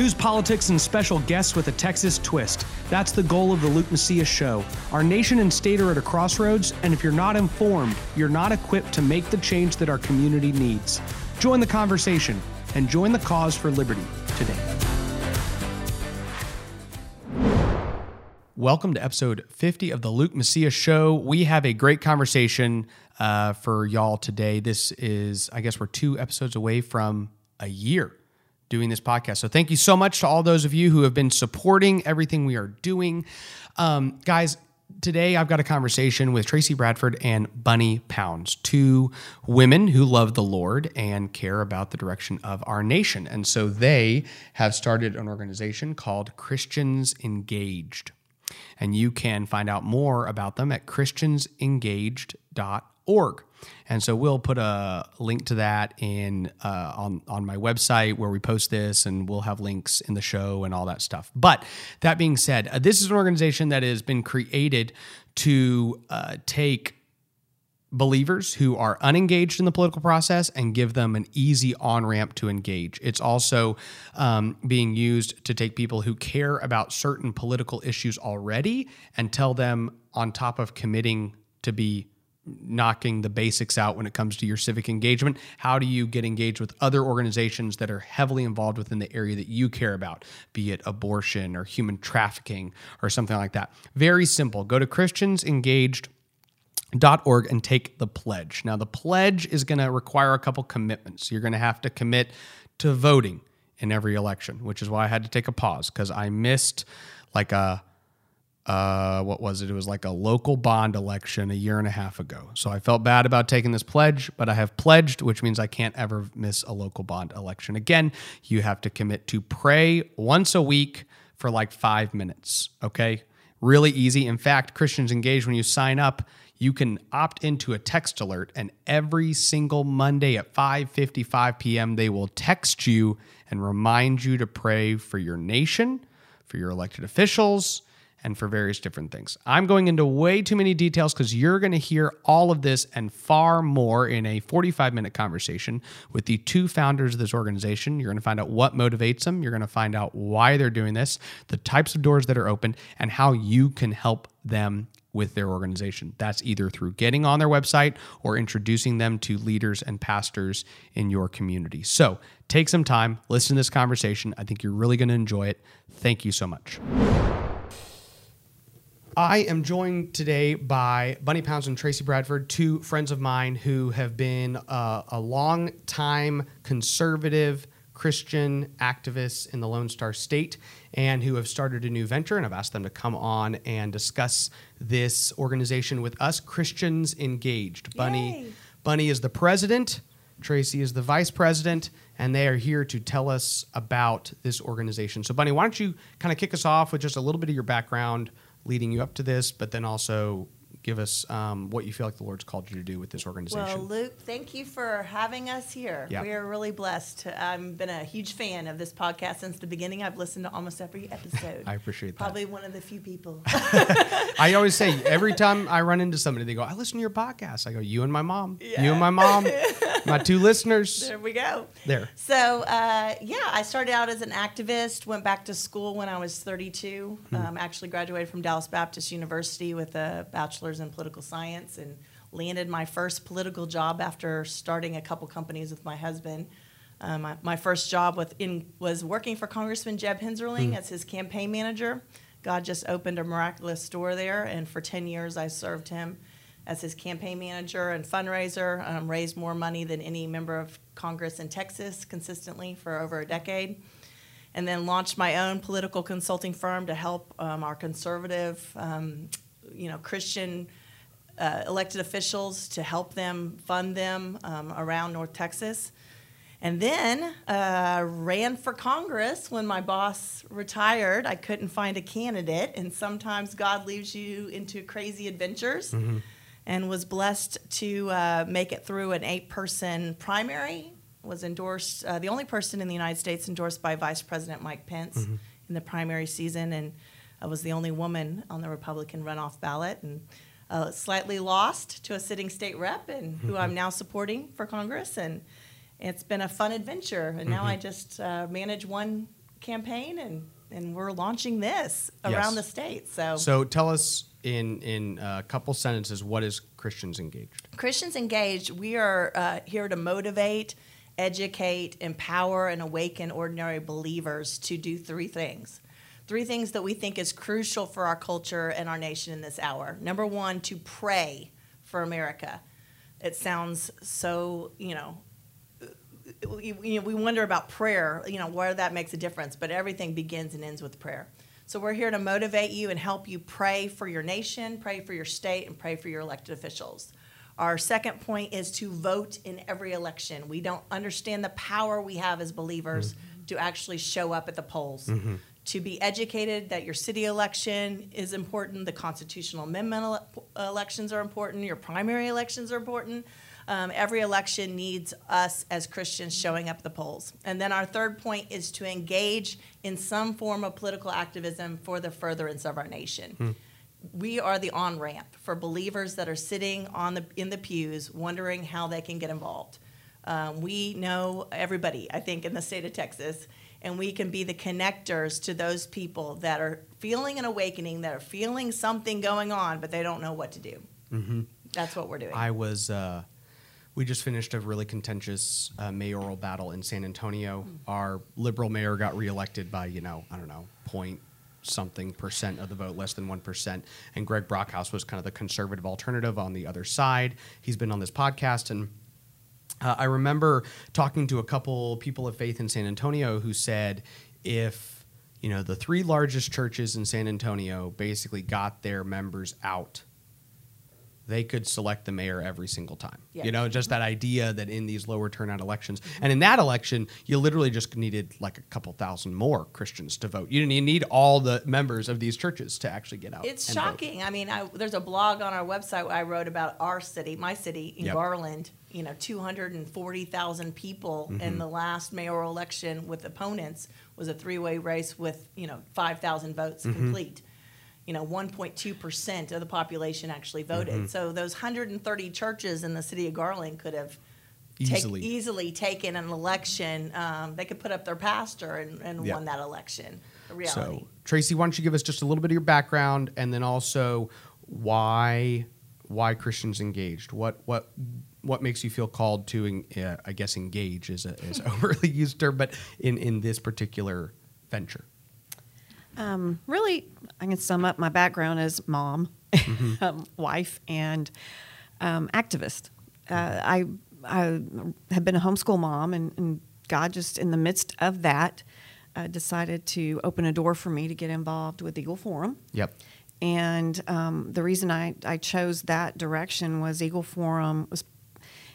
News, politics, and special guests with a Texas twist. That's the goal of the Luke Macias Show. Our nation and state are at a crossroads, and if you're not informed, you're not equipped to make the change that our community needs. Join the conversation and join the cause for liberty today. Welcome to episode 50 of the Luke Macias Show. We have a great conversation uh, for y'all today. This is, I guess, we're two episodes away from a year doing this podcast. So thank you so much to all those of you who have been supporting everything we are doing. Um, guys, today I've got a conversation with Trayce Bradford and Bunni Pounds, two women who love the Lord and care about the direction of our nation. And so they have started an organization called Christians Engaged. And you can find out more about them at christiansengaged.org. And so we'll put a link to that in uh, on on my website where we post this, and we'll have links in the show and all that stuff. But that being said, uh, this is an organization that has been created to uh, take believers who are unengaged in the political process and give them an easy on ramp to engage. It's also um, being used to take people who care about certain political issues already and tell them, on top of committing to be knocking the basics out when it comes to your civic engagement. How do you get engaged with other organizations that are heavily involved within the area that you care about, be it abortion or human trafficking or something like that? Very simple. Go to christiansengaged.org and take the pledge. Now, the pledge is going to require a couple commitments. You're going to have to commit to voting in every election, which is why I had to take a pause because I missed like a uh, what was it? It was like a local bond election a year and a half ago. So I felt bad about taking this pledge, but I have pledged, which means I can't ever miss a local bond election again. You have to commit to pray once a week for like five minutes. Okay. Really easy. In fact, Christians Engage, when you sign up, you can opt into a text alert and every single Monday at 5:55 p.m. they will text you and remind you to pray for your nation, for your elected officials, and for various different things. I'm going into way too many details because you're going to hear all of this and far more in a 45 minute conversation with the two founders of this organization. You're going to find out what motivates them, you're going to find out why they're doing this, the types of doors that are open, and how you can help them with their organization. That's either through getting on their website or introducing them to leaders and pastors in your community. So take some time, listen to this conversation. I think you're really going to enjoy it. Thank you so much. I am joined today by Bunni Pounds and Trayce Bradford, two friends of mine who have been uh, a long time conservative Christian activists in the Lone Star State and who have started a new venture. And I've asked them to come on and discuss this organization with us, Christians Engaged. Bunni, Yay. Bunni is the president. Trayce is the vice president, and they are here to tell us about this organization. So, Bunni, why don't you kind of kick us off with just a little bit of your background, leading you up to this, but then also give us um, what you feel like the Lord's called you to do with this organization. Well, Luke, thank you for having us here. Yeah. We are really blessed. I've been a huge fan of this podcast since the beginning. I've listened to almost every episode. I appreciate that. Probably one of the few people. I always say every time I run into somebody, they go, "I listen to your podcast." I go, "You and my mom, you and my mom, my two listeners." there we go. There. So, uh, yeah, I started out as an activist, went back to school when I was 32. Hmm. Um, actually graduated from Dallas Baptist University with a bachelor's in political science and landed my first political job after starting a couple companies with my husband. Um, my, my first job with in, was working for Congressman Jeb Hensarling as his campaign manager. God just opened a miraculous door there, and for 10 years I served him as his campaign manager and fundraiser, um, raised more money than any member of Congress in Texas consistently for over a decade. And then launched my own political consulting firm to help um, our conservative, um, you know, Christian uh, elected officials to help them fund them um, around North Texas. And then uh, ran for Congress when my boss retired. I couldn't find a candidate, and sometimes God leaves you into crazy adventures. And was blessed to uh, make it through an eight-person primary. Was endorsed uh, the only person in the United States endorsed by Vice President Mike Pence in the primary season, and I was the only woman on the Republican runoff ballot. And uh, slightly lost to a sitting state rep, and who I'm now supporting for Congress. And it's been a fun adventure. And now I just uh, manage one campaign, and and we're launching this around Yes. the state. So, So tell us in in a couple sentences what is Christians Engaged? Christians Engaged, we are uh, here to motivate, educate, empower, and awaken ordinary believers to do three things. Three things that we think is crucial for our culture and our nation in this hour. Number one, to pray for America. It sounds so, you know, we, wonder about prayer, you know, where that makes a difference, but everything begins and ends with prayer. So we're here to motivate you and help you pray for your nation, pray for your state, and pray for your elected officials. Our second point is to vote in every election. We don't understand the power we have as believers mm-hmm. to actually show up at the polls. Mm-hmm. To be educated that your city election is important, the constitutional amendment ele- elections are important, your primary elections are important. Um, every election needs us as Christians showing up at the polls. And then our third point is to engage in some form of political activism for the furtherance of our nation. We are the on ramp for believers that are sitting on the in the pews, wondering how they can get involved. Um, we know everybody, I think, in the state of Texas, and we can be the connectors to those people that are feeling an awakening, that are feeling something going on, but they don't know what to do. Mm-hmm. That's what we're doing. I was. Uh, we just finished a really contentious uh, mayoral battle in San Antonio. Our liberal mayor got reelected by you know I don't know point something percent of the vote, less than one percent, and Greg Brockhouse was kind of the conservative alternative on the other side. He's been on this podcast and. Uh, I remember talking to a couple people of faith in San Antonio who said if you know the three largest churches in San Antonio basically got their members out, they could select the mayor every single time. Yeah. You know, just that idea that in these lower turnout elections, and in that election, you literally just needed like a couple thousand more Christians to vote. You didn't need all the members of these churches to actually get out. It's and vote. shocking. I mean, I, there's a blog on our website where I wrote about our city, my city in Yep. Garland. You know, 240,000 people Mm-hmm. in the last mayoral election with opponents was a three-way race with you know 5,000 votes Mm-hmm. complete. You know, 1.2 percent of the population actually voted. Mm-hmm. So those 130 churches in the city of Garland could have take- Easily. easily taken an election. Um, they could put up their pastor and, and Yep. won that election. Reality. So, Trayce, why don't you give us just a little bit of your background, and then also why why Christians engaged? What what what makes you feel called to, uh, I guess, engage is a is a overly used term, but in in this particular venture. Um, really, I can sum up my background as mom, um, wife, and um, activist. Uh, I I have been a homeschool mom, and, and God just in the midst of that uh, decided to open a door for me to get involved with Eagle Forum. Yep. And um, the reason I, I chose that direction was Eagle Forum was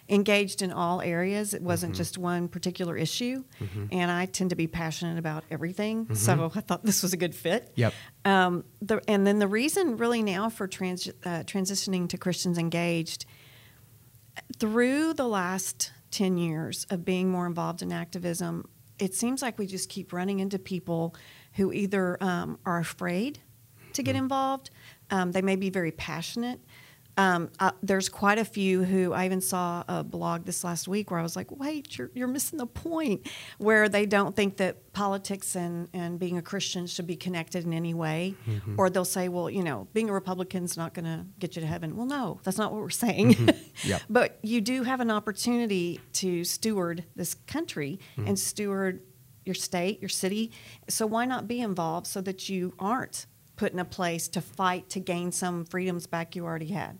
engaged in all areas. It wasn't just one particular issue. And I tend to be passionate about everything. So I thought this was a good fit. Yep. Um, the, and then the reason really now for trans, uh, transitioning to Christians Engaged, through the last 10 years of being more involved in activism, it seems like we just keep running into people who either um, are afraid to get involved, um, they may be very passionate. Um, there's quite a few who I even saw a blog this last week where I was like, wait, you're, you're missing the point, where they don't think that politics and, and being a Christian should be connected in any way. Mm-hmm. Or they'll say, well, you know, being a Republican's not going to get you to heaven. Well, no, that's not what we're saying. Mm-hmm. Yep. But you do have an opportunity to steward this country mm-hmm. and steward your state, your city. So why not be involved so that you aren't put in a place to fight to gain some freedoms back you already had?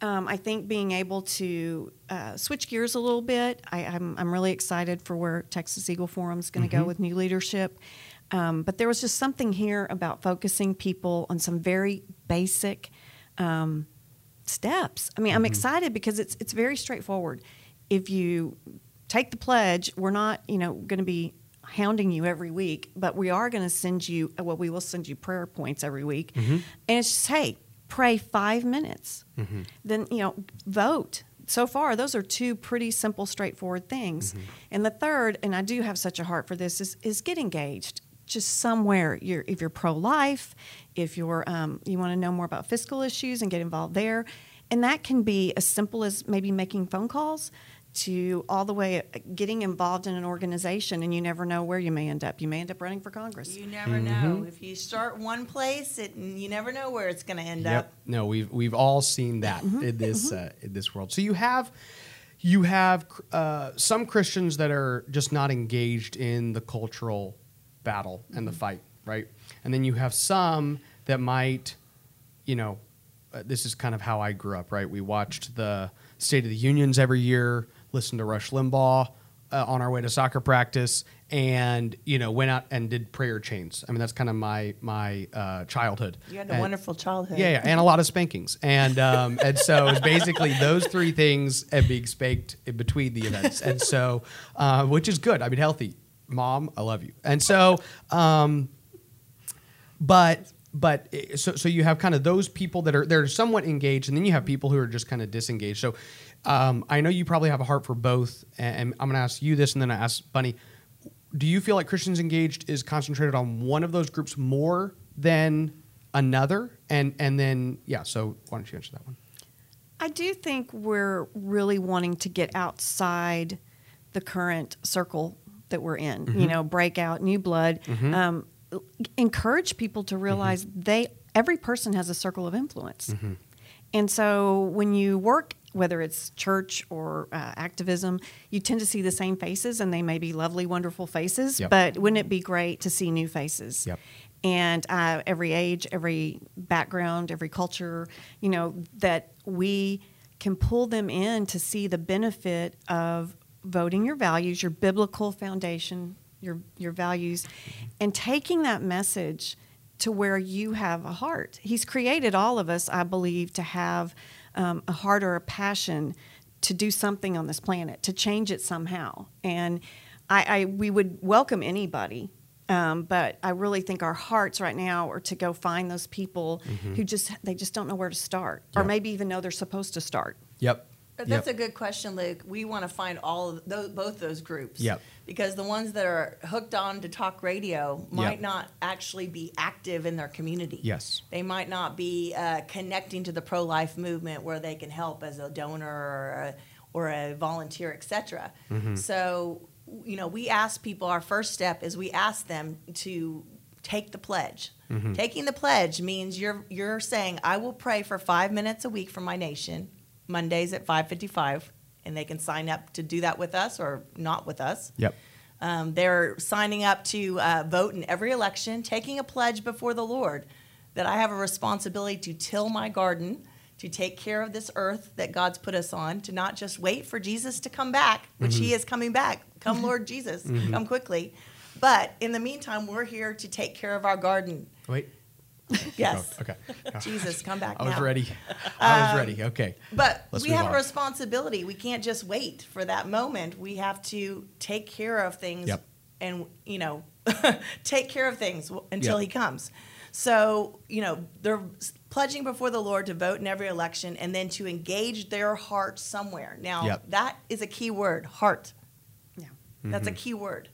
Um, I think being able to uh, switch gears a little bit, I, I'm, I'm really excited for where Texas Eagle Forum is going to go with new leadership. Um, but there was just something here about focusing people on some very basic um, steps. I mean, I'm excited because it's it's very straightforward. If you take the pledge, we're not you know going to be hounding you every week, but we are going to send you well, we will send you prayer points every week, and it's just hey, pray five minutes, then you know vote. So far, those are two pretty simple, straightforward things. And the third, and I do have such a heart for this, is is get engaged just somewhere. You're, if you're pro-life, if you're um, you want to know more about fiscal issues and get involved there, and that can be as simple as maybe making phone calls to all the way uh, getting involved in an organization, and you never know where you may end up. You may end up running for Congress. You never know. If you start one place, it, you never know where it's going to end Yep. up. No, we've we've all seen that in this uh, in this world. So you have you have uh, some Christians that are just not engaged in the cultural battle and the fight, right? And then you have some that might, you know, uh, this is kind of how I grew up, right? We watched the State of the Unions every year, listened to Rush Limbaugh uh, on our way to soccer practice, and you know went out and did prayer chains. I mean, that's kind of my my uh, childhood. You had a And- wonderful childhood. yeah, yeah, and a lot of spankings, and um, and so it's basically those three things and being spanked in between the events, and so uh, which is good. I mean, healthy. Mom, I love you, and so, um, but but eh, so so you have kind of those people that are they're somewhat engaged, and then you have people who are just kind of disengaged. So um, I know you probably have a heart for both, and I'm going to ask you this, and then I ask Bunni. Do you feel like Christians engaged is concentrated on one of those groups more than another? And and then yeah, so why don't you answer that one? I do think we're really wanting to get outside the current circle that we're in. You know, break out new blood. Um, encourage people to realize they every person has a circle of influence, and so when you work. Whether it's church or uh, activism, you tend to see the same faces, and they may be lovely, wonderful faces. Yep. But wouldn't it be great to see new faces? Yep. and uh, every age, every background, every culture, you know, that we can pull them in to see the benefit of voting your values, your biblical foundation, your your values, and taking that message to where you have a heart. He's created all of us, I believe, to have um, a heart or a passion to do something on this planet, to change it somehow. And I, I we would welcome anybody um, but I really think our hearts right now are to go find those people who just they just don't know where to start, or maybe even know they're supposed to start. Yep. But that's a good question, Luke. We want to find all of those, both those groups. Yep. Because the ones that are hooked on to talk radio might Yep. not actually be active in their community. Yes. They might not be uh, connecting to the pro-life movement where they can help as a donor or a, or a volunteer, etc. Mm-hmm. So, you know, we ask people. Our first step is we ask them to take the pledge. Mm-hmm. Taking the pledge means you're you're saying I will pray for five minutes a week for my nation, Mondays at five fifty five, and they can sign up to do that with us or not with us. Yep. Um, they're signing up to uh, vote in every election, taking a pledge before the Lord that I have a responsibility to till my garden, to take care of this earth that God's put us on, to not just wait for Jesus to come back, which He is coming back. Come, Lord Jesus, come quickly. But in the meantime, we're here to take care of our garden. Wait. Yes. Oh, okay. Jesus, come back I was now. ready. I was ready. Okay. But Let's we have on. a responsibility. We can't just wait for that moment. We have to take care of things Yep. and, you know, take care of things until Yep. he comes. So, you know, they're pledging before the Lord to vote in every election and then to engage their heart somewhere. Now, Yep. that is a key word, heart. Yeah. That's a Mm-hmm. key word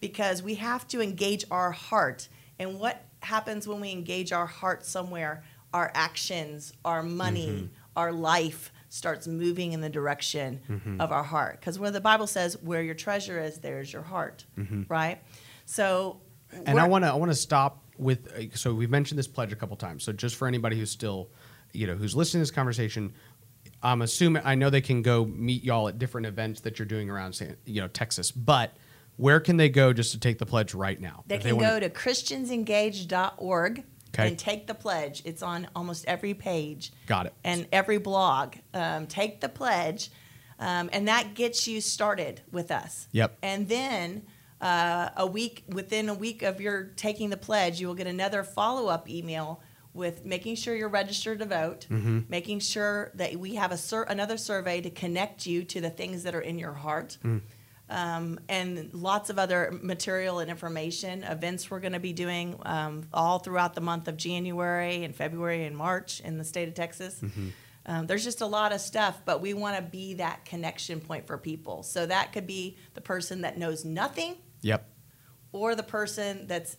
because we have to engage our heart. And what happens when we engage our heart somewhere? Our actions, our money, Mm-hmm. our life starts moving in the direction Mm-hmm. of our heart. Because where the Bible says, where your treasure is, there's your heart, right? So, Mm-hmm. And I want to I want to stop with uh, so we've mentioned this pledge a couple times. So just for anybody who's still, you know, who's listening to this conversation, I'm assuming I know they can go meet y'all at different events that you're doing around, you know, Texas. But where can they go just to take the pledge right now? They can wanna- go to christiansengaged.org Okay. and take the pledge. It's on almost every page. Got it. And every blog. Um, take the pledge, um, and that gets you started with us. Yep. And then uh, a week within a week of your taking the pledge, you will get another follow up email with making sure you're registered to vote, Mm-hmm. making sure that we have a sur- another survey to connect you to the things that are in your heart Mm. Um, and lots of other material and information. Events we're going to be doing um, all throughout the month of January and February and March in the state of Texas. Um, there's just a lot of stuff, but we want to be that connection point for people. So that could be the person that knows nothing Yep. or the person that's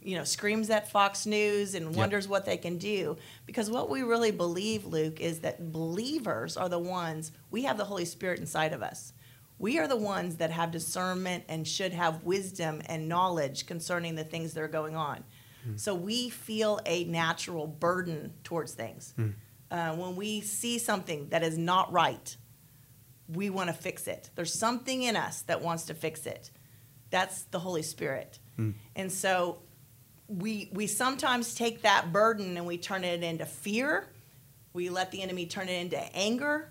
you know screams at Fox News and wonders what they can do because what we really believe Luke is that believers are the ones we have the Holy Spirit inside of us We are the ones that have discernment and should have wisdom and knowledge concerning the things that are going on. Hmm. So we feel a natural burden towards things. Hmm. Uh, when we see something that is not right, we want to fix it. There's something in us that wants to fix it. That's the Holy Spirit. Hmm. And so we we sometimes take that burden and we turn it into fear. We let the enemy turn it into anger,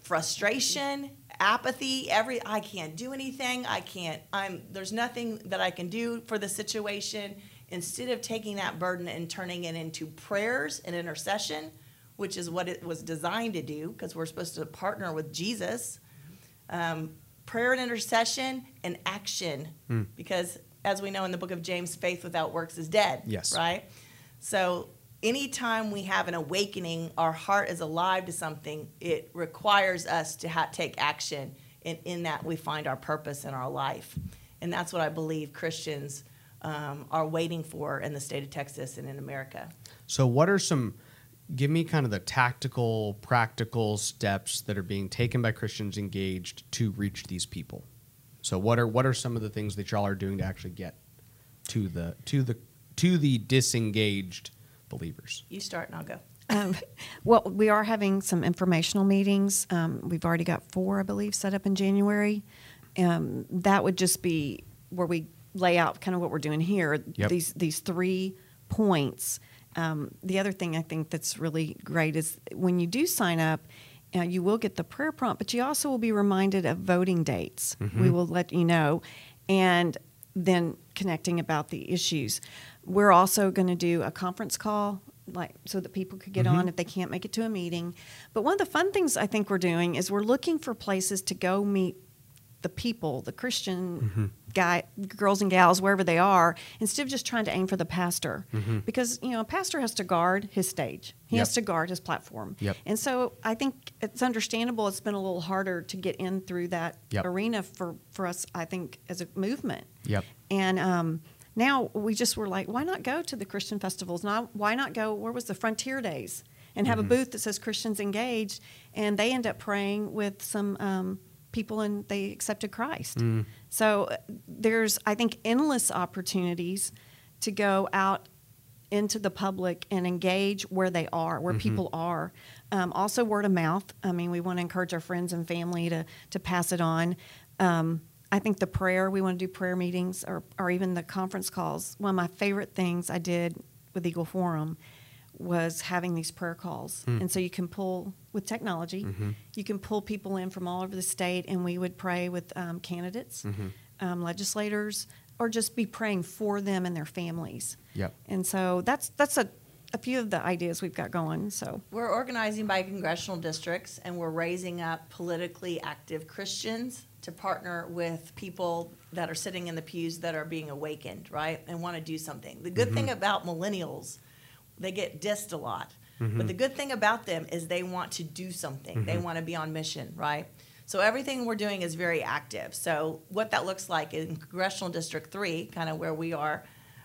frustration, apathy, every I can't do anything. I can't I'm there's nothing that I can do for the situation instead of taking that burden and turning it into prayers and intercession, which is what it was designed to do because we're supposed to partner with Jesus. Um, prayer and intercession and action because as we know in the book of James faith without works is dead Yes. right so anytime we have an awakening our heart is alive to something it requires us to ha- take action and in that we find our purpose in our life and that's what i believe christians um, are waiting for in the state of texas and in america So, what are some? Give me kind of the tactical, practical steps that are being taken by Christians engaged to reach these people. So, what are what are some of the things that y'all are doing to actually get to the to the to the disengaged believers? you start and i'll go Um, well, we are having some informational meetings. Um, we've already got four, I believe, set up in January. Um, that would just be where we lay out kind of what we're doing here. Yep. These these three points. Um, the other thing I think that's really great is when you do sign up. Uh, you will get the prayer prompt, but you also will be reminded of voting dates. We will let you know, and then connecting about the issues. We're also going to do a conference call, like so that people could get on mm-hmm. if they can't make it to a meeting. But one of the fun things I think we're doing is we're looking for places to go meet the people, the Christian guy, girls and gals, wherever they are, instead of just trying to aim for the pastor, because you know a pastor has to guard his stage, he has to guard his platform, Yep. and so I think it's understandable. It's been a little harder to get in through that Yep. arena for for us. I think as a movement, Yep. and um, now we just were like, why not go to the Christian festivals? Not why not go? Where was the Frontier Days? And have a booth that says Christians Engaged, and they end up praying with some um, people, and they accepted Christ. So uh, there's, I think, endless opportunities to go out into the public and engage where they are, where people are. Um, also, word of mouth. I mean, we want to encourage our friends and family to to pass it on. Um, I think the prayer we want to do prayer meetings or or even the conference calls. One of my favorite things I did with Eagle Forum was having these prayer calls, and so you can pull with technology. You can pull people in from all over the state, and we would pray with um, candidates, um, legislators, or just be praying for them and their families. Yep. And so that's that's a, a few of the ideas we've got going. So We're organizing by congressional districts and we're raising up politically active Christians to partner with people that are sitting in the pews that are being awakened, right? And want to do something. The good thing about millennials, they get dissed a lot. But the good thing about them is they want to do something. They want to be on mission, right? So everything we're doing is very active. So what that looks like in Congressional District 3, kind of where we are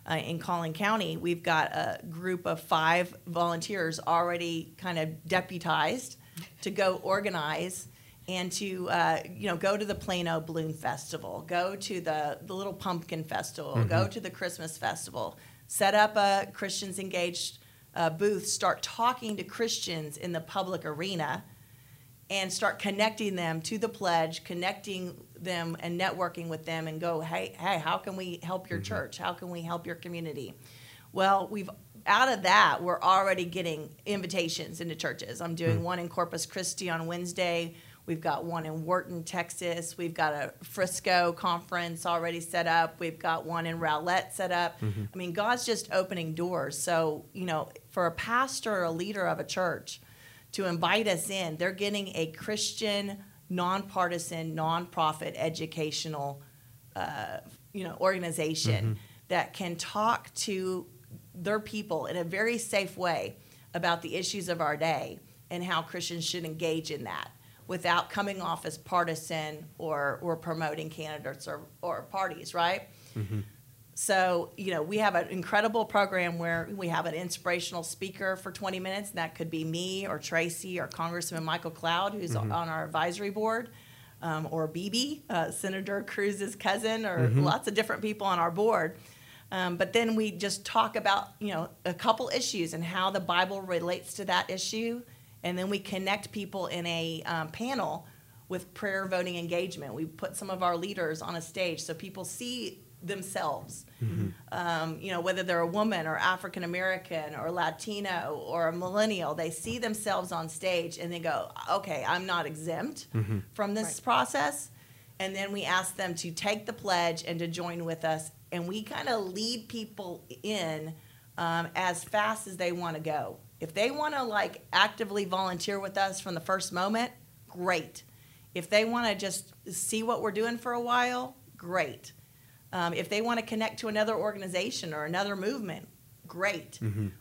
uh, in Collin County, we've got a group of five volunteers already kind of deputized to go organize and to uh, you know go to the Plano Balloon Festival, go to the the Little Pumpkin Festival, go to the Christmas Festival, set up a Christians Engaged uh, booth, start talking to Christians in the public arena and start connecting them to the pledge, connecting them and networking with them and go, hey, hey, how can we help your church? How can we help your community? Well, we've out of that, we're already getting invitations into churches. I'm doing one in Corpus Christi on Wednesday. We've got one in Wharton, Texas. We've got a Frisco conference already set up. We've got one in Rowlett set up. I mean, God's just opening doors. So, you know, for a pastor or a leader of a church, to invite us in. They're getting a Christian, nonpartisan, nonprofit educational, uh, you know, organization that can talk to their people in a very safe way about the issues of our day and how Christians should engage in that without coming off as partisan or, or promoting candidates or, or parties, right? So, you know, we have an incredible program where we have an inspirational speaker for 20 minutes. And that could be me or Trayce or Congressman Michael Cloud, who's on our advisory board. um, or BB, uh, Senator Cruz's cousin, or lots of different people on our board. Um, but then we just talk about, you know, a couple issues and how the Bible relates to that issue. And then we connect people in a um, panel with prayer voting engagement. We put some of our leaders on a stage so people see themselves. Um, you know, whether they're a woman or African American or Latino or a millennial, they see themselves on stage and they go, okay, I'm not exempt from this Right. process. And then we ask them to take the pledge and to join with us. And we kind of lead people in um, as fast as they want to go. If they want to like actively volunteer with us from the first moment, great. If they want to just see what we're doing for a while, great. Um, if they want to connect to another organization or another movement, great.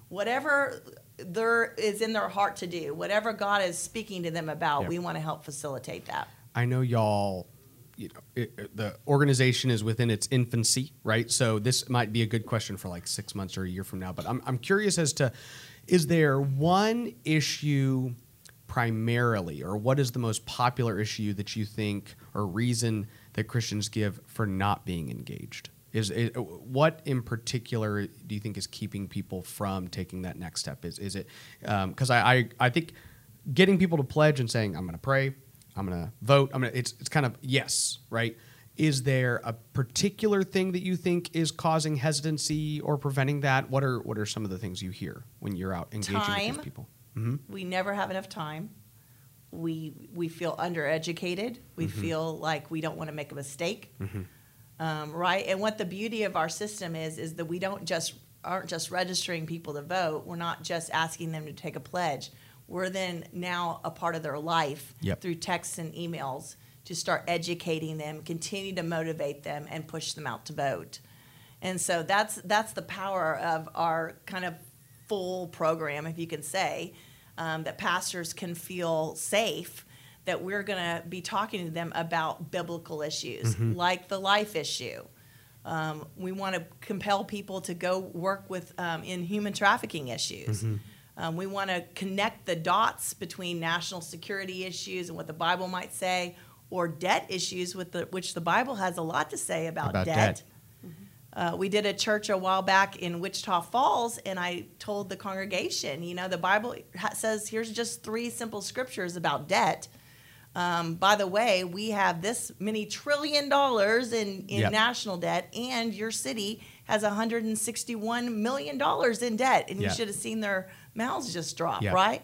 Whatever there is in their heart to do, whatever God is speaking to them about, Yeah. we want to help facilitate that. I know y'all. You know, it, it- the organization is within its infancy, right? So this might be a good question for like six months or a year from now. But I'm I'm curious as to, is there one issue primarily, or what is the most popular issue that you think or reason that Christians give for not being engaged? Is it, what in particular do you think is keeping people from taking that next step? Is is it um, because I, I I think getting people to pledge and saying I'm going to pray, I'm going to vote, I'm going to it's it's kind of yes, right? Is there a particular thing that you think is causing hesitancy or preventing that? What are what are some of the things you hear when you're out engaging with Time. these people? hmm we never have enough time. We we feel undereducated. We feel like we don't want to make a mistake, um, right? And what the beauty of our system is is that we don't just aren't just registering people to vote. We're not just asking them to take a pledge. We're then now a part of their life Yep. through texts and emails to start educating them, continue to motivate them, and push them out to vote. And so that's that's the power of our kind of full program, if you can say, um, that pastors can feel safe that we're going to be talking to them about biblical issues like the life issue. Um, we want to compel people to go work with um, in human trafficking issues. Um, we want to connect the dots between national security issues and what the Bible might say, or debt issues, with the, which the Bible has a lot to say about, About debt. debt. Uh, we did a church a while back in Wichita Falls, and I told the congregation, you know, the Bible ha- says here's just three simple scriptures about debt. Um, by the way, we have this many trillion dollars in, in Yep. national debt, and your city has 161 million dollars in debt, and Yeah. you should have seen their mouths just drop, Yeah. right?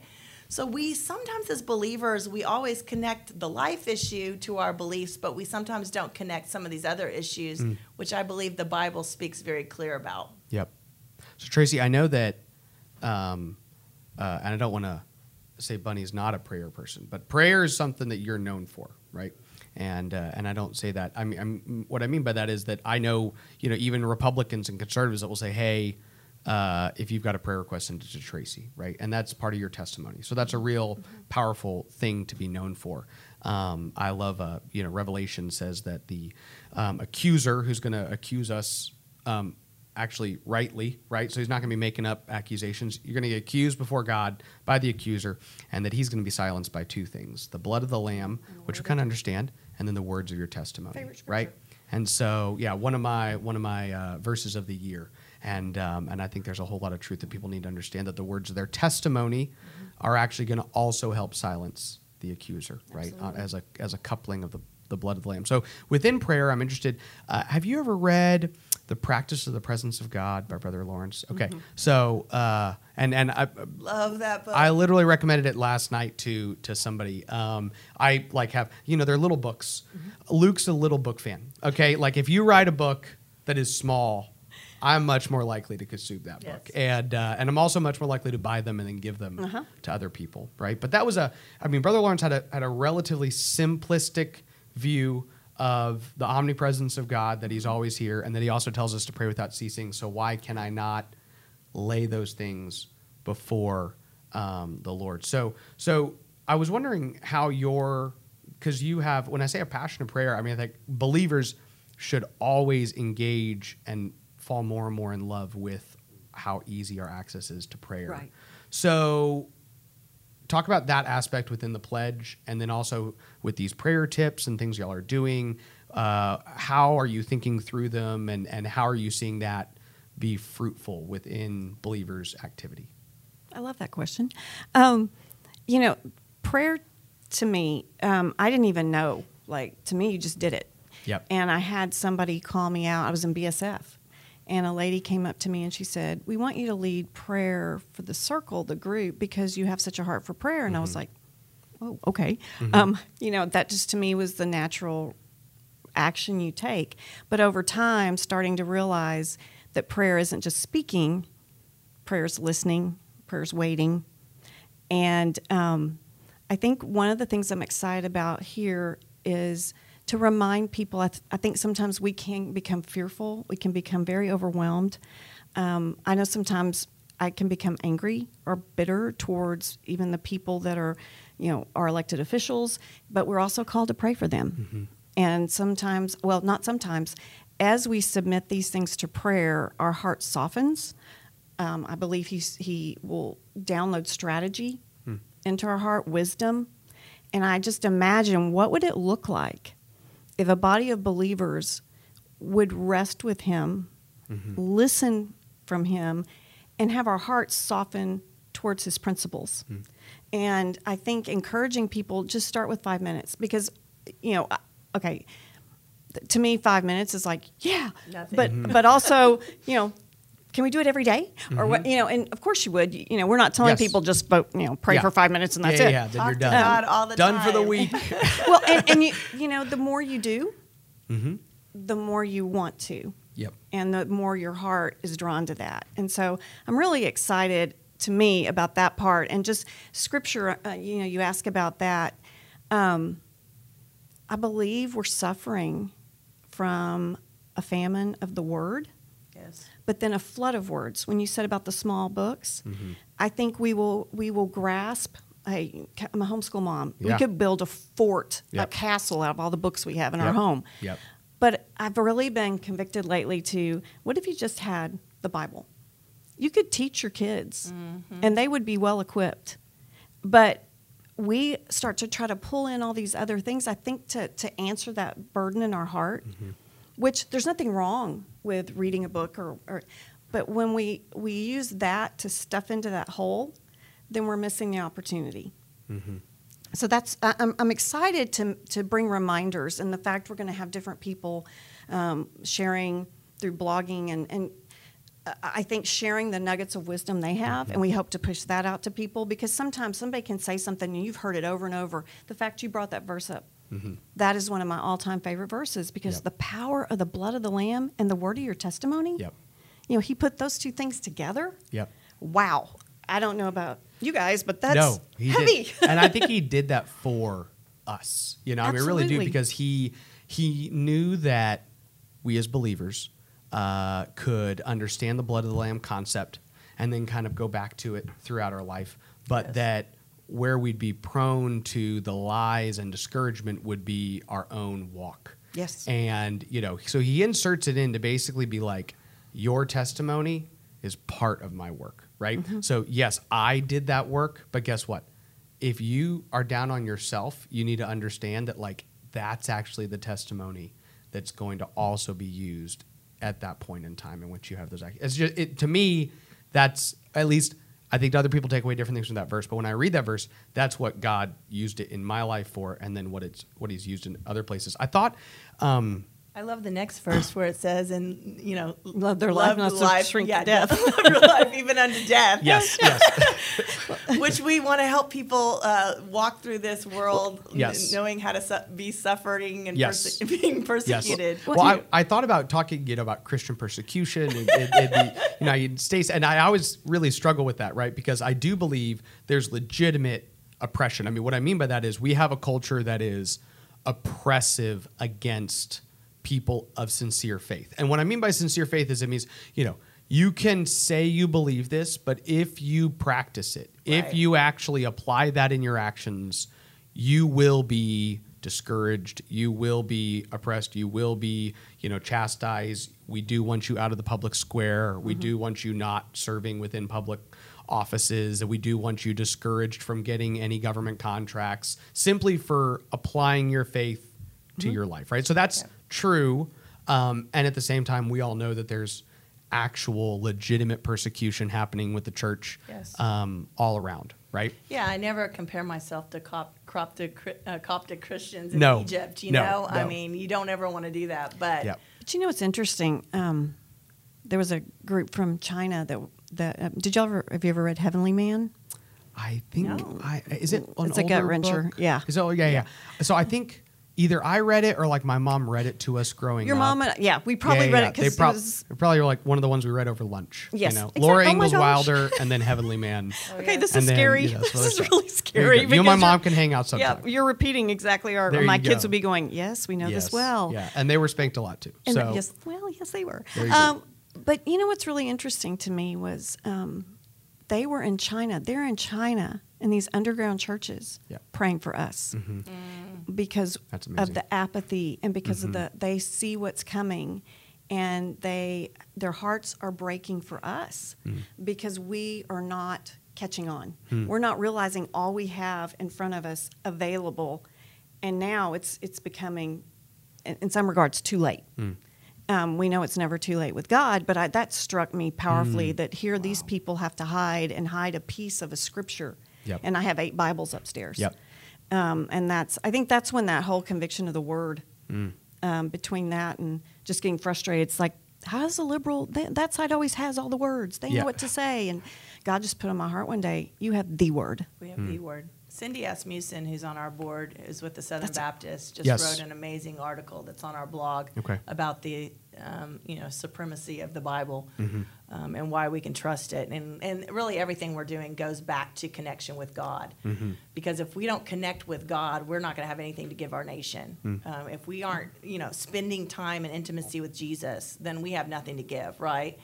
So we sometimes, as believers, we always connect the life issue to our beliefs, but we sometimes don't connect some of these other issues, Mm. which I believe the Bible speaks very clear about. Yep. So Trayce, I know that, um, uh, and I don't want to say Bunni's not a prayer person, but prayer is something that you're known for, right? And uh, and I don't say that. I mean, I'm, what I mean by that is that I know, you know, even Republicans and conservatives that will say, "Hey, uh, if you've got a prayer request, it to Trayce," right? And that's part of your testimony. So that's a real powerful thing to be known for. Um, I love, uh, you know, Revelation says that the um, accuser who's going to accuse us um, actually rightly, right? So he's not going to be making up accusations. You're going to get accused before God by the accuser, and that he's going to be silenced by two things the blood of the Lamb, which we kind of understand, and then the words of your testimony, right? And so, yeah, one of my one of my uh, verses of the year, and um, and I think there's a whole lot of truth that people need to understand that the words of their testimony are actually going to also help silence the accuser, right? Uh, as a as a coupling of the the blood of the lamb. So within prayer, I'm interested. Uh, have you ever read the Practice of the Presence of God by Brother Lawrence? Okay, so uh, and and I, Love that book. I literally recommended it last night to to somebody. Um, I like have you know they're little books. Luke's a little book fan. Okay, like if you write a book that is small. I'm much more likely to consume that book, and uh, and I'm also much more likely to buy them and then give them Uh-huh. to other people, right? But that was a, I mean, Brother Lawrence had a had a relatively simplistic view of the omnipresence of God, that He's always here, and that He also tells us to pray without ceasing. So why can I not lay those things before um, the Lord? So so I was wondering how your because you have when I say a passion of prayer, I mean I think believers should always engage and fall more and more in love with how easy our access is to prayer. Right. So talk about that aspect within the pledge, and then also with these prayer tips and things y'all are doing. Uh, how are you thinking through them, and and how are you seeing that be fruitful within believers' activity? I love that question. Um, you know, prayer to me, um, I didn't even know. Like to me, you just did it. Yep. And I had somebody call me out. I was in BSF, and a lady came up to me and she said, "We want you to lead prayer for the circle, the group, because you have such a heart for prayer." And I was like, "Oh, okay." Um, you know, that just to me was the natural action you take. But over time, starting to realize that prayer isn't just speaking, prayer is listening, prayer is waiting. And um, I think one of the things I'm excited about here is to remind people. I, th- I think sometimes we can become fearful, we can become very overwhelmed. Um, I know sometimes I can become angry or bitter towards even the people that are, you know, our elected officials, but we're also called to pray for them. And sometimes, well, not sometimes, as we submit these things to prayer, our heart softens. Um, I believe he's, he will download strategy into our heart, wisdom. And I just imagine what would it look like if a body of believers would rest with him, mm-hmm. listen from him, and have our hearts soften towards his principles. Hmm. And I think encouraging people just start with five minutes because, you know, okay, th- to me, five minutes is like, yeah, Nothing. but mm-hmm. but also, you know, can we do it every day or what? You know, and of course you would. You know, we're not telling Yes. people just vote, you know, pray Yeah. for five minutes and that's yeah, it. yeah, then Talk you're to done. God all the done for the week. well, and, and you, you know, the more you do, the more you want to, yep. and the more your heart is drawn to that. And so, I'm really excited to me about that part, and just scripture. Uh, you know, you ask about that. Um, I believe we're suffering from a famine of the word Yes. But then a flood of words. When you said about the small books, Mm-hmm. I think we will we will grasp. Hey, I'm a homeschool mom. Yeah. We could build a fort, a castle out of all the books we have in our home. Yep. But I've really been convicted lately to what if you just had the Bible? You could teach your kids, and they would be well equipped. But we start to try to pull in all these other things. I think to to answer that burden in our heart, which there's nothing wrong with reading a book or, or but when we we use that to stuff into that hole, then we're missing the opportunity. So that's I- I'm, I'm excited to to bring reminders and the fact we're going to have different people um, sharing through blogging and and I- I think sharing the nuggets of wisdom they have, and we hope to push that out to people because sometimes somebody can say something and you've heard it over and over. The fact you brought that verse up, that is one of my all-time favorite verses because Yep. the power of the blood of the lamb and the word of your testimony. Yep. You know, he put those two things together. Yep. Wow. I don't know about you guys, but that's no, he heavy. did, and I think he did that for us. You know, I mean, really do because he he knew that we as believers uh, could understand the blood of the lamb concept and then kind of go back to it throughout our life, but Yes. that where we'd be prone to the lies and discouragement would be our own walk. Yes. And, you know, so he inserts it in to basically be like, your testimony is part of my work, right? Mm-hmm. So, yes, I did that work, but guess what? If you are down on yourself, you need to understand that, like, that's actually the testimony that's going to also be used at that point in time in which you have those. ac- It's just, it, to me, that's at least. I think other people take away different things from that verse, but when I read that verse, that's what God used it in my life for, and then what it's what He's used in other places. I thought, um, I love the next verse where it says, and you know, Love their life, not so shrink to yeah, death. love your life even unto death. yes, yes, which we want to help people uh, walk through this world, n- Yes. knowing how to su- be suffering and Yes. perse- being yes. persecuted. Well, I, I thought about talking, you know, about Christian persecution and, and, and the you know, United States, and I always really struggle with that, right? Because I do believe there's legitimate oppression. I mean, what I mean by that is we have a culture that is oppressive against people of sincere faith. And what I mean by sincere faith is it means, you know, you can say you believe this, but if you practice it, if you actually apply that in your actions, you will be discouraged, you will be oppressed, you will be, you know, chastised. We do want you out of the public square, we mm-hmm. do want you not serving within public offices. We do want you discouraged from getting any government contracts simply for applying your faith to mm-hmm. your life, right? So that's Yeah. True. Um, and at the same time, we all know that there's actual legitimate persecution happening with the church Yes. um, all around, right? Yeah, I never compare myself to Cop, Coptic, uh, Coptic Christians in No. Egypt. You No, know, I mean, you don't ever want to do that. But Yeah. But you know what's interesting? Um, there was a group from China that that uh, did you ever have you ever read Heavenly Man? I think No. I is it an It's a gut wrencher, yeah. Is it, oh yeah, yeah So I think either I read it or like my mom read it to us growing up. Your up. mom and yeah, we probably Yeah, yeah, read yeah. it because they prob- it was probably were like one of the ones we read over lunch. Yes, you know, exact- Laura oh Ingalls. Wilder and then Heavenly Man. Oh, okay. This is then, scary. you know, so this is really scary. you, go. you and my mom can hang out sometime. Yeah, you're repeating exactly our. There my kids go. will be going. Yes, we know Yes. this well. Yeah, and they were spanked a lot too. And so yes, well, yes, they were. There you go. Um, but you know what's really interesting to me was um, they were in China. They're in China in these underground churches Yeah. praying for us Mhm. because of the apathy and because of Mhm. the they see what's coming and they their hearts are breaking for us Mm. because we are not catching on. Hmm. We're not realizing all we have in front of us available and now it's it's becoming in, in some regards too late. Mm. Um, we know it's never too late with God, but I, that struck me powerfully Mm. that here these people have to hide and hide a piece of a scripture. Yep. And I have eight Bibles upstairs. Yep. Um, and that's, I think that's when that whole conviction of the word, Mm. um, between that and just getting frustrated, it's like, how does the liberal, that, that side always has all the words. They Yeah. know what to say. And God just put on my heart one day, you have the word. We have Hmm. the word. Cindy Asmussen, who's on our board, is with the Southern That's- Baptist. Just Yes. wrote an amazing article that's on our blog Okay. about the um, you know supremacy of the Bible Mhm. um, and why we can trust it. And and really everything we're doing goes back to connection with God. Mhm. Because if we don't connect with God, we're not going to have anything to give our nation. Mm. Um, if we aren't you know spending time and intimacy with Jesus, then we have nothing to give, right?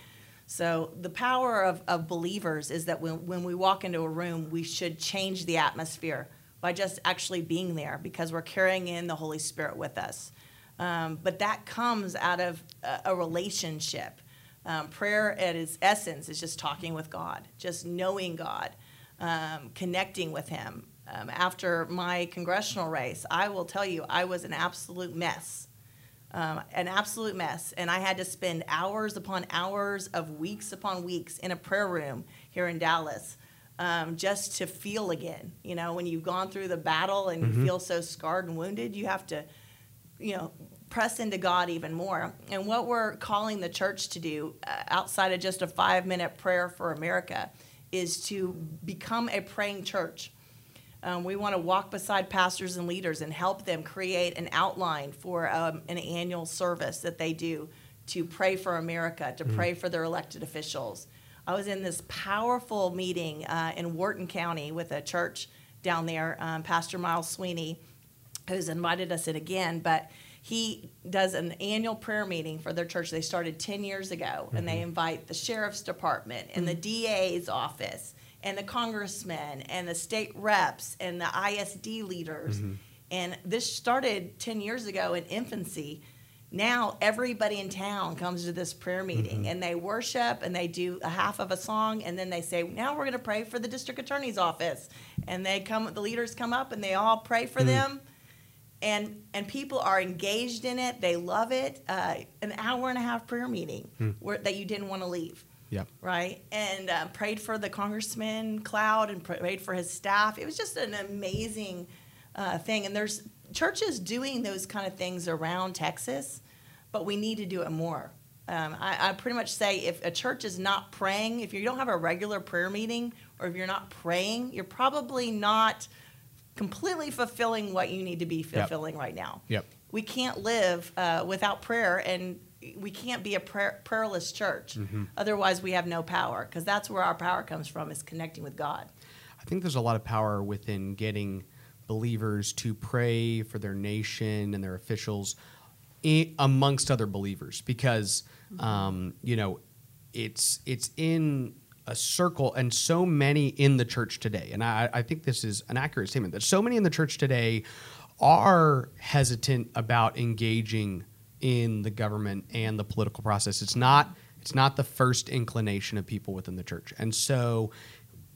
So the power of, of believers is that when, when we walk into a room, we should change the atmosphere by just actually being there because we're carrying in the Holy Spirit with us. Um, but that comes out of a, a relationship. Um, prayer at its essence is just talking with God, just knowing God, um, connecting with Him. Um, after my congressional race, I will tell you, I was an absolute mess um, an absolute mess. And I had to spend hours upon hours of weeks upon weeks in a prayer room here in Dallas um, just to feel again. You know, when you've gone through the battle and you feel so scarred and wounded, you have to, you know, press into God even more. And what we're calling the church to do uh, outside of just a five minute prayer for America is to become a praying church. Um, we want to walk beside pastors and leaders and help them create an outline for um, an annual service that they do to pray for America, to pray for their elected officials. I was in this powerful meeting uh, in Wharton County with a church down there, um, Pastor Miles Sweeney, who's invited us in again, but he does an annual prayer meeting for their church. They started 10 years ago, and they invite the sheriff's department and the DA's office and the congressmen and the state reps and the ISD leaders. Mm-hmm. And this started 10 years ago in infancy. Now everybody in town comes to this prayer meeting mm-hmm. and they worship and they do a half of a song and then they say, "Now we're going to pray for the district attorney's office." And they come the leaders come up and they all pray for mm. them and and people are engaged in it. They love it. Uh, an hour and a half prayer meeting hmm. where, that you didn't want to leave, Yep. right? And uh, prayed for the congressman Cloud and prayed for his staff. It was just an amazing uh, thing. And there's churches doing those kind of things around Texas, but we need to do it more. Um, I, I pretty much say if a church is not praying, if you don't have a regular prayer meeting, or if you're not praying, you're probably not completely fulfilling what you need to be fulfilling right now. Yep. We can't live uh, without prayer, and we can't be a prayer, prayerless church. Otherwise, we have no power, because that's where our power comes from: is connecting with God. I think there's a lot of power within getting believers to pray for their nation and their officials i- amongst other believers because um, you know it's it's in a circle and so many in the church today and I, I think this is an accurate statement that so many in the church today are hesitant about engaging in the government and the political process. It's not it's not the first inclination of people within the church. And so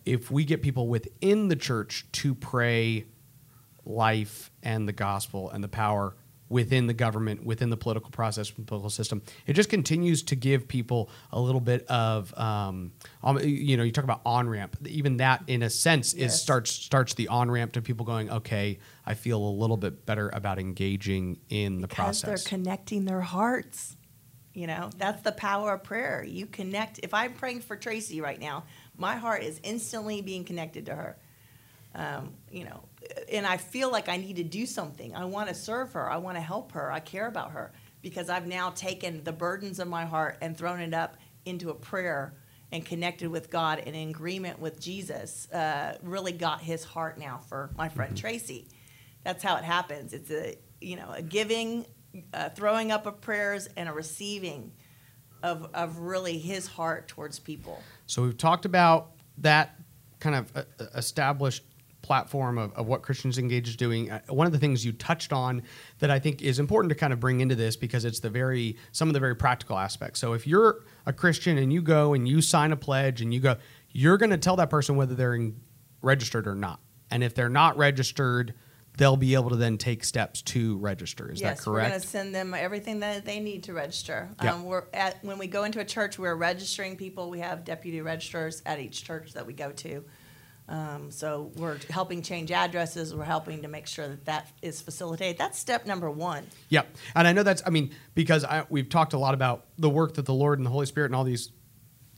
if we get people within the church to pray life and the gospel and the power within the government, within the political process, the political system, it just continues to give people a little bit of, um, um, you know, you talk about on ramp. Even that, in a sense, is starts starts the on ramp to people going, okay, I feel a little bit better about engaging in the because process. they're connecting their hearts. You know, that's the power of prayer. You connect. If I'm praying for Trayce right now, my heart is instantly being connected to her. Um, you know, and I feel like I need to do something. I want to serve her. I want to help her. I care about her because I've now taken the burdens of my heart and thrown it up into a prayer and connected with God and in agreement with Jesus. Uh, really got his heart now for my friend Trayce. That's how it happens. It's a you know a giving, uh, throwing up of prayers, and a receiving of of really his heart towards people. So we've talked about that kind of uh, established platform of, of what Christians Engage is doing. Uh, one of the things you touched on that I think is important to kind of bring into this because it's the very some of the very practical aspects. So if you're a Christian and you go and you sign a pledge and you go, you're going to tell that person whether they're in, registered or not. And if they're not registered, they'll be able to then take steps to register. Is yes, that we're going correct? to send them everything that they need to register. Yeah. Um, we're at when we go into a church, we're registering people. We have deputy registrars at each church that we go to. Um, so we're helping change addresses. We're helping to make sure that that is facilitated. That's step number one. Yeah, and I know that's. I mean, because I, we've talked a lot about the work that the Lord and the Holy Spirit and all these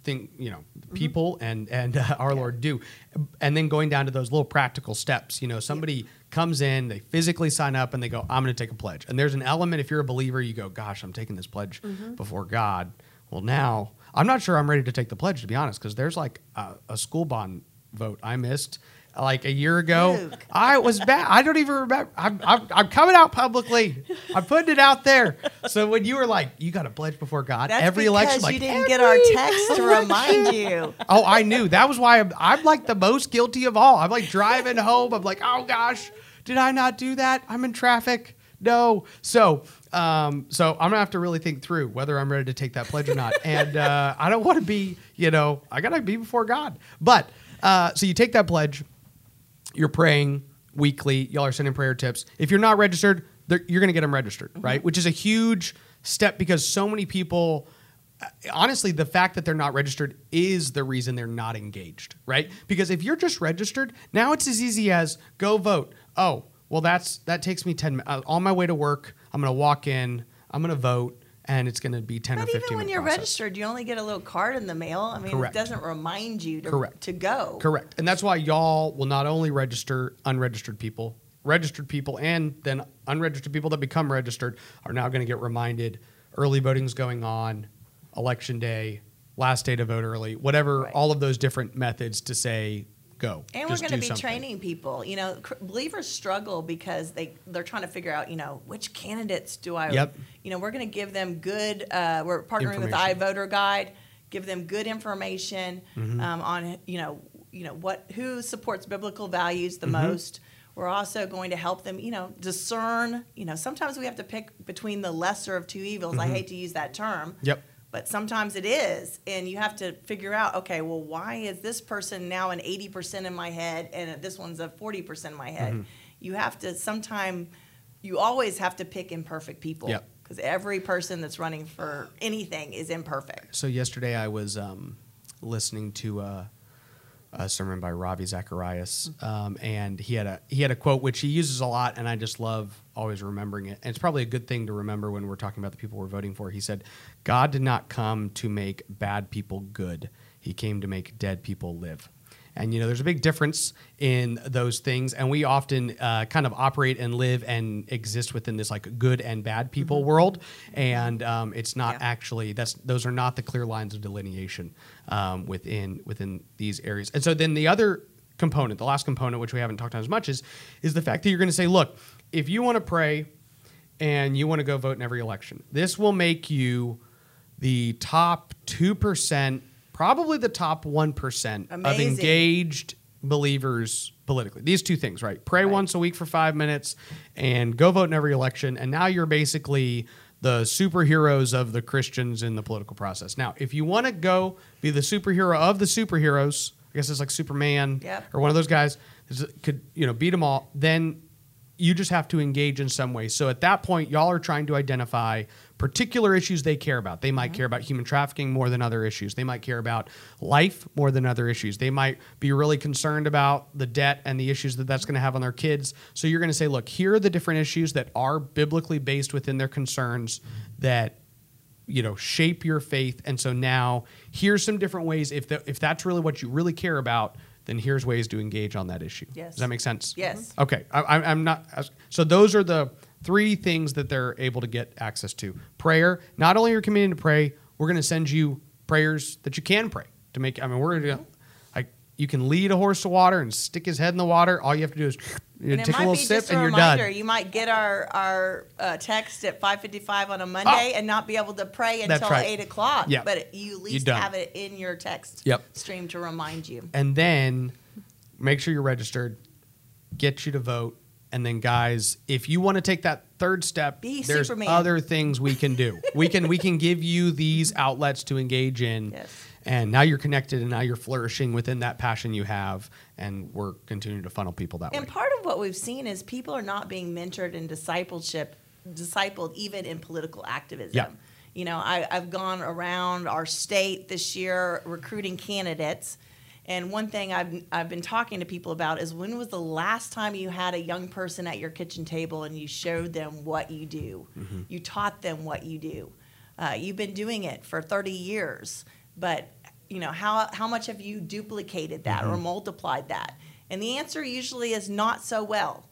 thing, you know, people and and uh, our Lord do, and then going down to those little practical steps. You know, somebody comes in, they physically sign up, and they go, "I'm going to take a pledge." And there's an element. If you're a believer, you go, "Gosh, I'm taking this pledge before God." Well, now I'm not sure I'm ready to take the pledge, to be honest, because there's like a, a school bond vote I missed. Like a year ago, Luke. I was bad. I don't even remember. I'm, I'm, I'm coming out publicly. I'm putting it out there. So when you were like, you got to pledge before God That's every election, you like, didn't get our text to remind you. Oh, I knew. That was why I'm, I'm like the most guilty of all. I'm like driving home. I'm like, oh gosh, did I not do that? I'm in traffic. No. So, um, so I'm gonna have to really think through whether I'm ready to take that pledge or not. And uh, I don't want to be, you know, I gotta be before God. But uh, so you take that pledge. You're praying weekly. Y'all are sending prayer tips. If you're not registered, you're gonna get them registered, right? Which is a huge step because so many people honestly, the fact that they're not registered is the reason they're not engaged, right? Because if you're just registered, now it's as easy as go vote. Oh, well, that's that takes me ten. Uh, on my way to work, I'm gonna walk in, I'm gonna vote, and it's gonna be ten or But fifteen. even when you're process. registered, you only get a little card in the mail. I mean, Correct. it doesn't remind you to, Correct. to go. Correct. And that's why y'all will not only register unregistered people, registered people, and then unregistered people that become registered are now going to get reminded early voting's going on, election day, last day to vote early, whatever, Right. all of those different methods to say go. And Just we're going to be something. training people. You know, cr- believers struggle because they they're trying to figure out, you know, which candidates do I? Yep. You know, we're going to give them good. Uh, we're partnering with iVoter Guide. Give them good information Mm-hmm. um, on you know you know what who supports biblical values the Mm-hmm. most. We're also going to help them, you know, discern. You know, sometimes we have to pick between the lesser of two evils. I hate to use that term. Mm-hmm. Yep. But sometimes it is, and you have to figure out, okay, well, why is this person now an 80% in my head and this one's a 40% in my head? Mm-hmm. You have to sometime, you always have to pick imperfect people. Yep. Because every person that's running for anything is imperfect. So yesterday I was um, listening to uh, a sermon by Ravi Zacharias, um, and he had a he had a quote which he uses a lot, and I just love always remembering it. And it's probably a good thing to remember when we're talking about the people we're voting for. He said, "God did not come to make bad people good; He came to make dead people live." And you know, there's a big difference in those things, and we often uh, kind of operate and live and exist within this like good and bad people world, and um, it's not Yeah. actually that's those are not the clear lines of delineation um, within within these areas. And so then the other component, the last component, which we haven't talked about as much, is is the fact that you're going to say, look, if you want to pray and you want to go vote in every election, this will make you the top two percent, probably the top one percent of engaged believers politically. These two things, right? Pray Right. once a week for five minutes and go vote in every election. And now you're basically the superheroes of the Christians in the political process. Now, if you want to go be the superhero of the superheroes I guess it's like Superman Yep. or one of those guys could you know beat them all. Then you just have to engage in some way. So at that point, y'all are trying to identify particular issues they care about. They might mm-hmm. care about human trafficking more than other issues. They might care about life more than other issues. They might be really concerned about the debt and the issues that that's going to have on their kids. So you're going to say, look, here are the different issues that are biblically based within their concerns that you know shape your faith and so now here's some different ways if the, if that's really what you really care about then here's ways to engage on that issue Yes. does that make sense Yes. Mm-hmm. okay I, i'm not so those are the three things that they're able to get access to prayer not only are you committing to pray we're going to send you prayers that you can pray to make i mean we're going to you can lead a horse to water and stick his head in the water all you have to do is you know, take a might little be sip just a and you're reminder. done You might get our our uh, text at five fifty five on a Monday and not be able to pray until right. eight o'clock. Yeah. But you at least have it in your text Yep. stream to remind you. and then make sure you're registered, get you to vote, and then guys, if you want to take that third step, Be there's Superman. other things we can do. we can we can give you these outlets to engage in. Yes. And now you're connected and now you're flourishing within that passion you have and we're continuing to funnel people that And way. And part of what we've seen is people are not being mentored in discipleship, discipled even in political activism. Yeah. You know, I, I've gone around our state this year recruiting candidates. And one thing I've, I've been talking to people about is when was the last time you had a young person at your kitchen table and you showed them what you do? You taught them what you do. Uh, you've been doing it for 30 years, but you know how, how much have you duplicated that or multiplied that? And the answer usually is not so well,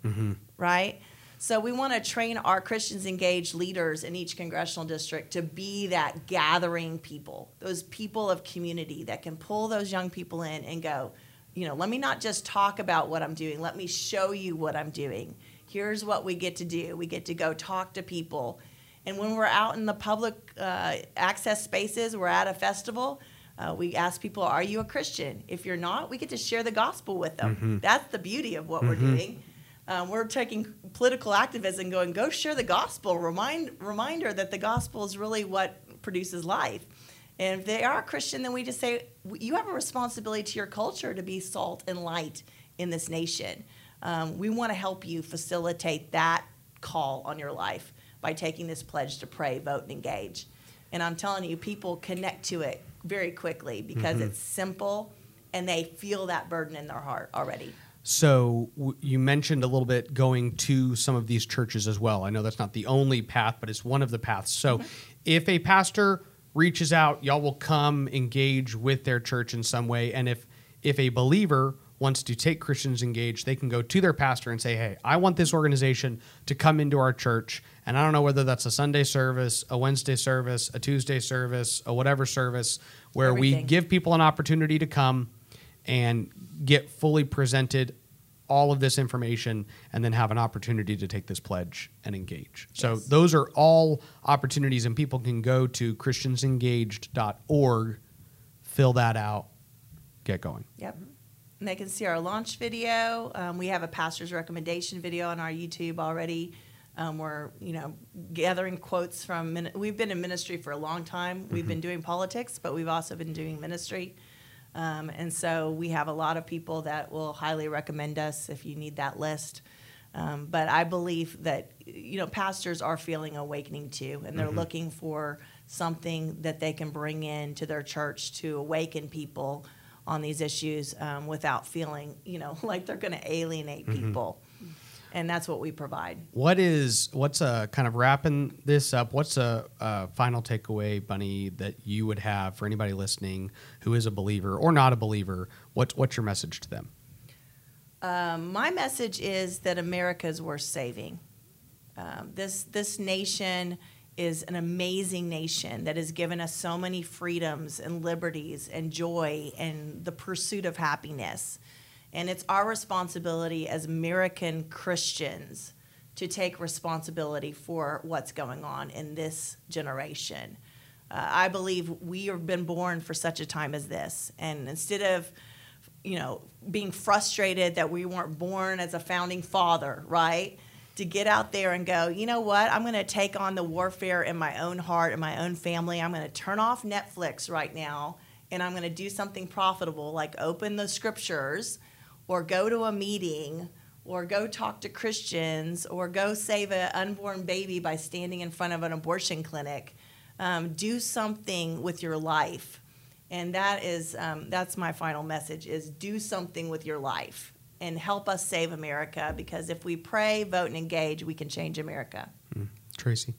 right? So we want to train our Christians engaged leaders in each congressional district to be that gathering people, those people of community that can pull those young people in and go, you know, let me not just talk about what I'm doing, let me show you what I'm doing. Here's what we get to do. We get to go talk to people. And when we're out in the public uh, access spaces, we're at a festival, uh, we ask people, Are you a Christian? If you're not, we get to share the gospel with them. That's the beauty of what we're doing. Um, we're taking political activism, going, go share the gospel. Remind reminder that the gospel is really what produces life. And if they are a Christian, then we just say you have a responsibility to your culture to be salt and light in this nation. Um, we want to help you facilitate that call on your life by taking this pledge to pray, vote, and engage. And I'm telling you, people connect to it very quickly because mm-hmm. it's simple and they feel that burden in their heart already. So w- you mentioned a little bit going to some of these churches as well. I know that's not the only path, but it's one of the paths. So mm-hmm. if a pastor reaches out, y'all will come engage with their church in some way. And if if a believer wants to take Christians engaged, they can go to their pastor and say, "Hey, I want this organization to come into our church." And I don't know whether that's a Sunday service, a Wednesday service, a Tuesday service, a whatever service where we give people an opportunity to come and get fully presented all of this information and then have an opportunity to take this pledge and engage. So those are all opportunities and people can go to christiansengaged.org, fill that out, get going. Yep. And they can see our launch video. Um, we have a pastor's recommendation video on our YouTube already. Um, we're, you know, gathering quotes from. Min- we've been in ministry for a long time. We've been doing politics, but we've also been doing ministry. Um, and so we have a lot of people that will highly recommend us if you need that list. Um, but I believe that you know pastors are feeling awakening too, and they're looking for something that they can bring in to their church to awaken people on these issues um, without feeling you know like they're going to alienate people, and that's what we provide. What is what's a kind of wrapping this up? What's a, a final takeaway, Bunni, that you would have for anybody listening who is a believer or not a believer? What's what's your message to them? Um, my message is that America is worth saving. Um, this this nation is an amazing nation that has given us so many freedoms and liberties and joy and the pursuit of happiness. And it's our responsibility as American Christians to take responsibility for what's going on in this generation. Uh, I believe we have been born for such a time as this. And instead of you know, being frustrated that we weren't born as a founding father, right? To get out there and go, you know what? I'm going to take on the warfare in my own heart and my own family. I'm going to turn off Netflix right now and I'm going to do something profitable, like open the scriptures, or go to a meeting, or go talk to Christians, or go save an unborn baby by standing in front of an abortion clinic. Um, do something with your life, and that is um, that's my final message: is do something with your life and help us save America. Because if we pray, vote, and engage, we can change America. Mm. Trayce.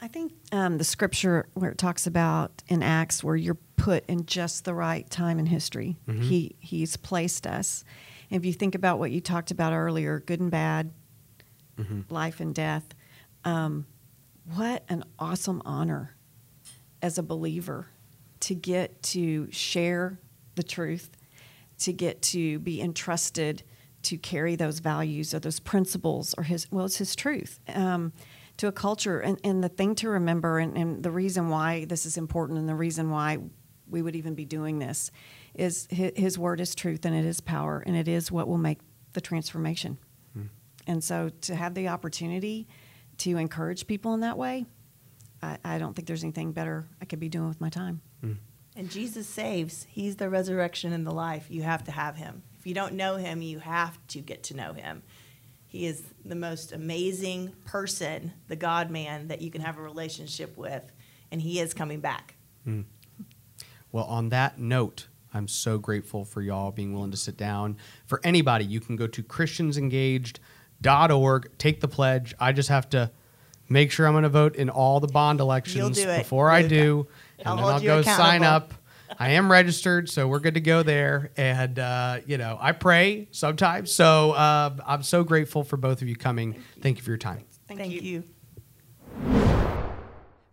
I think um, the scripture where it talks about in Acts where you're put in just the right time in history. Mm-hmm. He he's placed us. And if you think about what you talked about earlier, good and bad, Mm-hmm. life and death, um, what an awesome honor as a believer to get to share the truth, to get to be entrusted to carry those values or those principles or his well, it's his truth. Um, to a culture. And, and the thing to remember, and, and the reason why this is important, and the reason why we would even be doing this, is his, his word is truth and it is power and it is what will make the transformation. And so to have the opportunity to encourage people in that way, I, I don't think there's anything better I could be doing with my time. And Jesus saves. He's the resurrection and the life. You have to have him. If you don't know him, you have to get to know him. He is the most amazing person, the God man that you can have a relationship with, and he is coming back. Hmm. Well, on that note, I'm so grateful for y'all being willing to sit down. For anybody, you can go to christiansengaged.org, take the pledge. I just have to make sure I'm going to vote in all the bond elections before I Luca. do. And I'll then I'll go sign up. I am registered, so we're good to go there. And, uh, you know, I pray sometimes. So uh, I'm so grateful for both of you coming. Thank you for your time. Thank, you.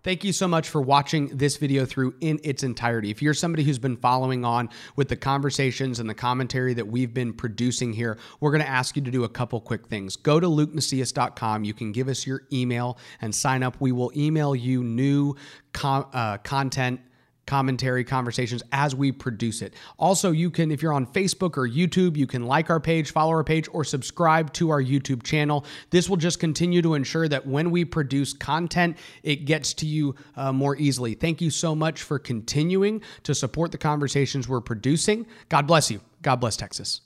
Thank you so much for watching this video through in its entirety. If you're somebody who's been following on with the conversations and the commentary that we've been producing here, we're going to ask you to do a couple quick things. Go to lukemacias.com. You can give us your email and sign up. We will email you new uh, content commentary conversations as we produce it. Also, you can, if you're on Facebook or YouTube, you can like our page, follow our page, or subscribe to our YouTube channel. This will just continue to ensure that when we produce content, it gets to you uh, more easily. Thank you so much for continuing to support the conversations we're producing. God bless you. God bless Texas.